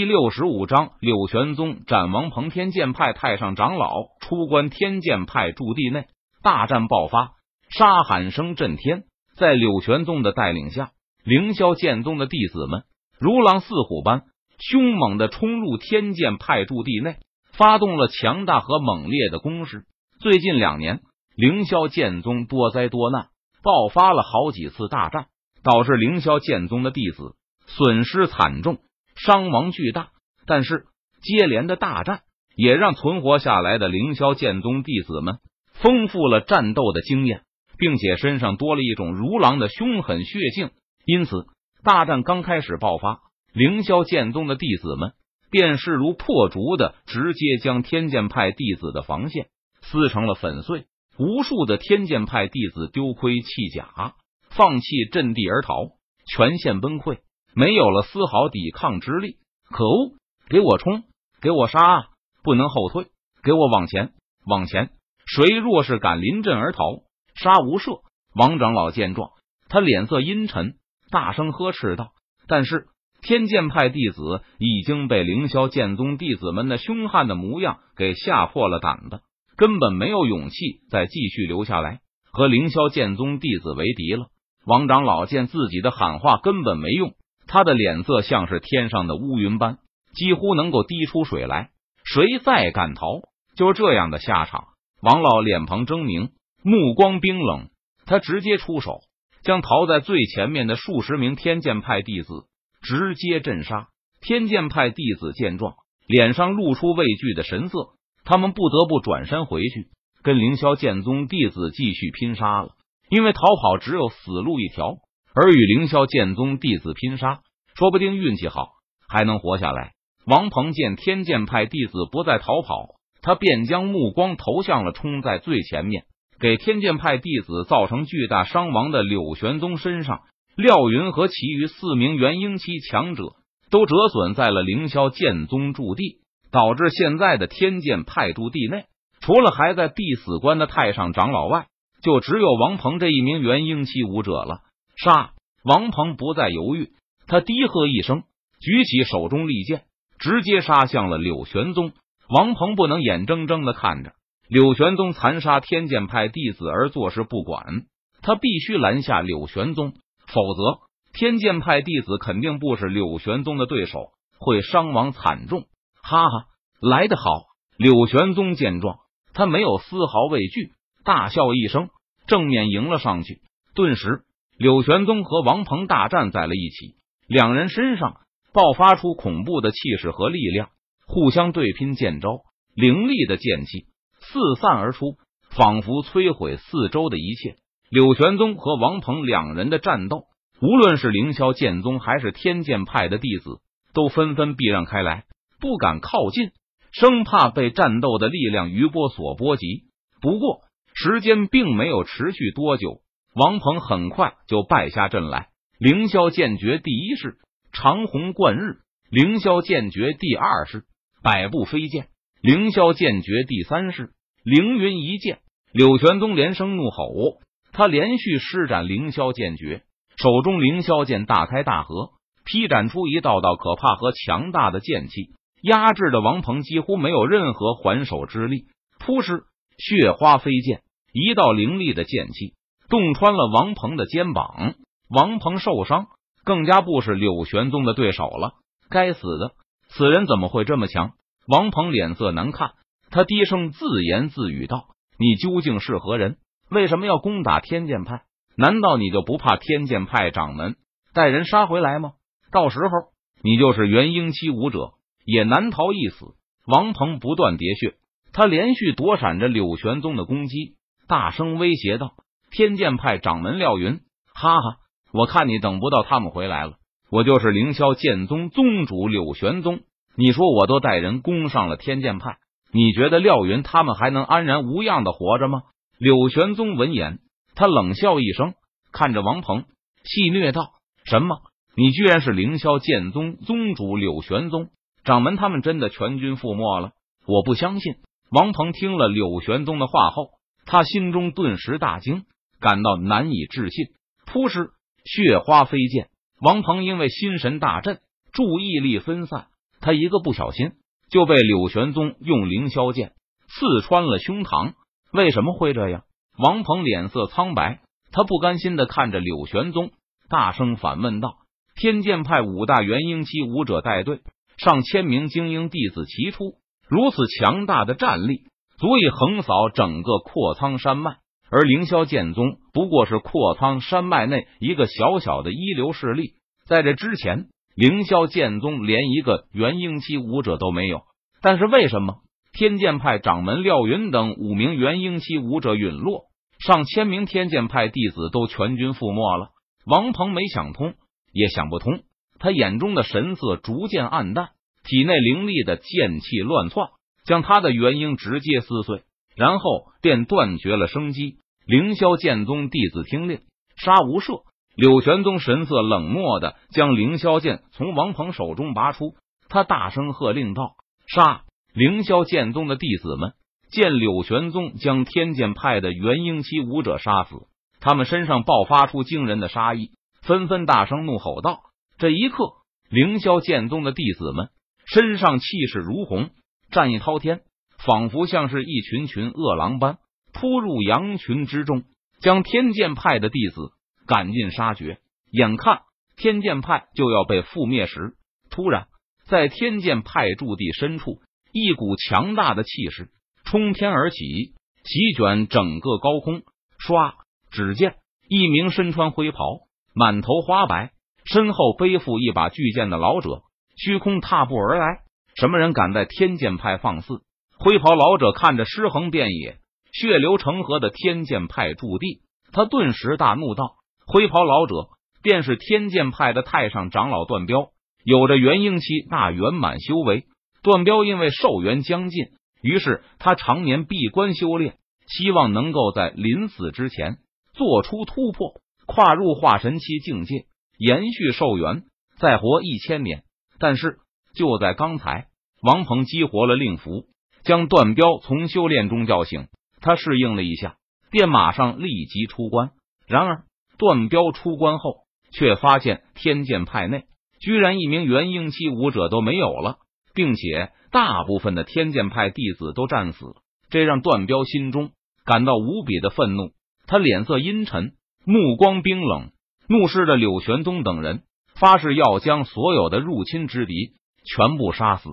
第六十五章，柳玄宗斩王鹏，天剑派太上长老出关，天剑派驻地内大战爆发，杀喊声震天。在柳玄宗的带领下，凌霄剑宗的弟子们如狼似虎般凶猛的冲入天剑派驻地内，发动了强大和猛烈的攻势。最近两年，凌霄剑宗多灾多难，爆发了好几次大战，导致凌霄剑宗的弟子损失惨重。伤亡巨大，但是接连的大战也让存活下来的凌霄剑宗弟子们丰富了战斗的经验，并且身上多了一种如狼的凶狠血性。因此，大战刚开始爆发，凌霄剑宗的弟子们便势如破竹的直接将天剑派弟子的防线撕成了粉碎。无数的天剑派弟子丢盔弃甲，放弃阵地而逃，全线崩溃。没有了丝毫抵抗之力，可恶！给我冲，给我杀！不能后退，给我往前，往前！谁若是敢临阵而逃，杀无赦！王长老见状，他脸色阴沉，大声呵斥道：“但是天剑派弟子已经被凌霄剑宗弟子们的凶悍的模样给吓破了胆子，根本没有勇气再继续留下来和凌霄剑宗弟子为敌了。”王长老见自己的喊话根本没用。他的脸色像是天上的乌云般，几乎能够滴出水来。谁再敢逃，就这样的下场。王老脸庞狰狞，目光冰冷，他直接出手，将逃在最前面的数十名天剑派弟子直接镇杀。天剑派弟子见状，脸上露出畏惧的神色，他们不得不转身回去，跟凌霄剑宗弟子继续拼杀了。因为逃跑只有死路一条。而与凌霄剑宗弟子拼杀，说不定运气好还能活下来。王鹏见天剑派弟子不再逃跑，他便将目光投向了冲在最前面，给天剑派弟子造成巨大伤亡的柳玄宗身上。廖云和其余四名元婴期强者都折损在了凌霄剑宗驻地，导致现在的天剑派驻地内，除了还在必死关的太上长老外，就只有王鹏这一名元婴期武者了。杀！王鹏不再犹豫，他低喝一声，举起手中利剑，直接杀向了柳玄宗。王鹏不能眼睁睁的看着柳玄宗残杀天剑派弟子而坐视不管，他必须拦下柳玄宗，否则天剑派弟子肯定不是柳玄宗的对手，会伤亡惨重。哈哈，来得好！柳玄宗见状，他没有丝毫畏惧，大笑一声，正面迎了上去，顿时。柳玄宗和王鹏大战在了一起，两人身上爆发出恐怖的气势和力量，互相对拼剑招，凌厉的剑气四散而出，仿佛摧毁四周的一切。柳玄宗和王鹏两人的战斗，无论是凌霄剑宗还是天剑派的弟子，都纷纷避让开来，不敢靠近，生怕被战斗的力量余波所波及。不过，时间并没有持续多久。王鹏很快就败下阵来。凌霄剑诀第一式长虹贯日，凌霄剑诀第二式百步飞剑，凌霄剑诀第三式凌云一剑。柳玄宗连声怒吼，他连续施展凌霄剑诀，手中凌霄剑大开大合，劈斩出一道道可怕和强大的剑气，压制的王鹏几乎没有任何还手之力。扑哧，血花飞溅，一道凌厉的剑气。洞穿了王鹏的肩膀，王鹏受伤，更加不是柳玄宗的对手了。该死的，此人怎么会这么强？王鹏脸色难看，他低声自言自语道：“你究竟是何人？为什么要攻打天剑派？难道你就不怕天剑派掌门带人杀回来吗？到时候你就是元婴期武者，也难逃一死。”王鹏不断喋血，他连续躲闪着柳玄宗的攻击，大声威胁道。天剑派掌门廖云，哈哈，我看你等不到他们回来了。我就是凌霄剑宗宗主柳玄宗，你说我都带人攻上了天剑派，你觉得廖云他们还能安然无恙的活着吗？柳玄宗闻言，他冷笑一声，看着王鹏，戏谑道：“什么？你居然是凌霄剑宗宗主柳玄宗？掌门他们真的全军覆没了？我不相信！”王鹏听了柳玄宗的话后，他心中顿时大惊。感到难以置信，扑哧，血花飞溅。王鹏因为心神大震，注意力分散，他一个不小心就被柳玄宗用凌霄剑刺穿了胸膛。为什么会这样？王鹏脸色苍白，他不甘心的看着柳玄宗，大声反问道：“天剑派五大元婴期武者带队，上千名精英弟子齐出，如此强大的战力，足以横扫整个阔苍山脉。而凌霄剑宗不过是阔苍山脉内一个小小的一流势力，在这之前，凌霄剑宗连一个元婴期武者都没有。但是为什么？”天剑派掌门廖云等五名元婴期武者陨落，上千名天剑派弟子都全军覆没了。王鹏没想通，也想不通。他眼中的神色逐渐暗淡，体内凌厉的剑气乱窜，将他的元婴直接撕碎，然后便断绝了生机。凌霄剑宗弟子听令，杀无赦！柳玄宗神色冷漠的将凌霄剑从王鹏手中拔出，他大声喝令道：“杀！”凌霄剑宗的弟子们见柳玄宗将天剑派的元婴期武者杀死，他们身上爆发出惊人的杀意，纷纷大声怒吼道：“这一刻，凌霄剑宗的弟子们身上气势如虹，战意滔天，仿佛像是一群群饿狼般扑入羊群之中，将天剑派的弟子赶尽杀绝。眼看天剑派就要被覆灭时，突然在天剑派驻地深处。一股强大的气势冲天而起，席卷整个高空。唰！只见一名身穿灰袍、满头花白、身后背负一把巨剑的老者虚空踏步而来。什么人敢在天剑派放肆？灰袍老者看着尸横遍野、血流成河的天剑派驻地，他顿时大怒道：“灰袍老者便是天剑派的太上长老段彪，有着元婴期大圆满修为。”段彪因为寿元将近，于是他常年闭关修炼，希望能够在临死之前做出突破，跨入化神期境界，延续寿元，再活一千年。但是就在刚才，王鹏激活了令符，将段彪从修炼中叫醒。他适应了一下，便马上立即出关。然而段彪出关后，却发现天剑派内居然一名元婴期武者都没有了。并且大部分的天剑派弟子都战死，这让段彪心中感到无比的愤怒。他脸色阴沉，目光冰冷，怒视着柳玄宗等人，发誓要将所有的入侵之敌全部杀死。